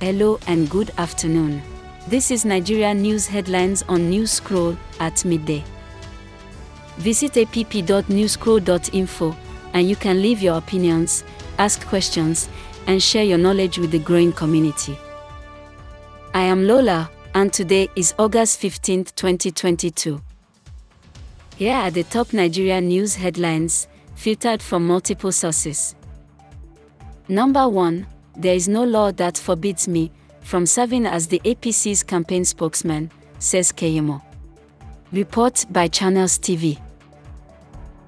Hello and good afternoon. This is Nigeria News Headlines on News Scroll at midday. Visit app.newscroll.info and you can leave your opinions, ask questions, and share your knowledge with the growing community. I am Lola, and today is August 15, 2022. Here are the top Nigeria news headlines, filtered from multiple sources. Number 1 There is no law that forbids me from serving as the APC's campaign spokesman, says Keyamo. Report by Channels TV.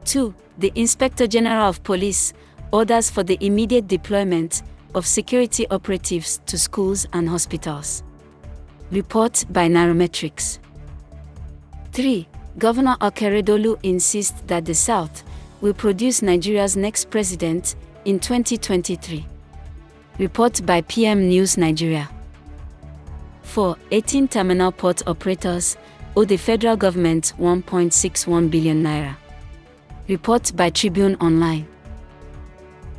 2. The Inspector General of Police orders for the immediate deployment of security operatives to schools and hospitals. Report by Nairametrics. 3. Governor Akeredolu insists that the South will produce Nigeria's next president in 2023. Report by PM News Nigeria. 4. 18 terminal port operators owe the federal government 1.61 billion naira. Report by Tribune Online.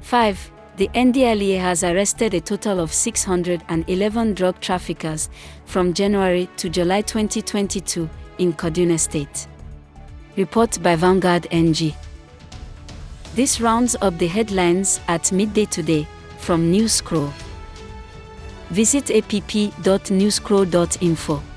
5. The NDLEA has arrested a total of 611 drug traffickers from January to July 2022 in Kaduna State. Report by Vanguard NG. This rounds up the headlines at midday today from News Scroll. Visit app.newscroll.info.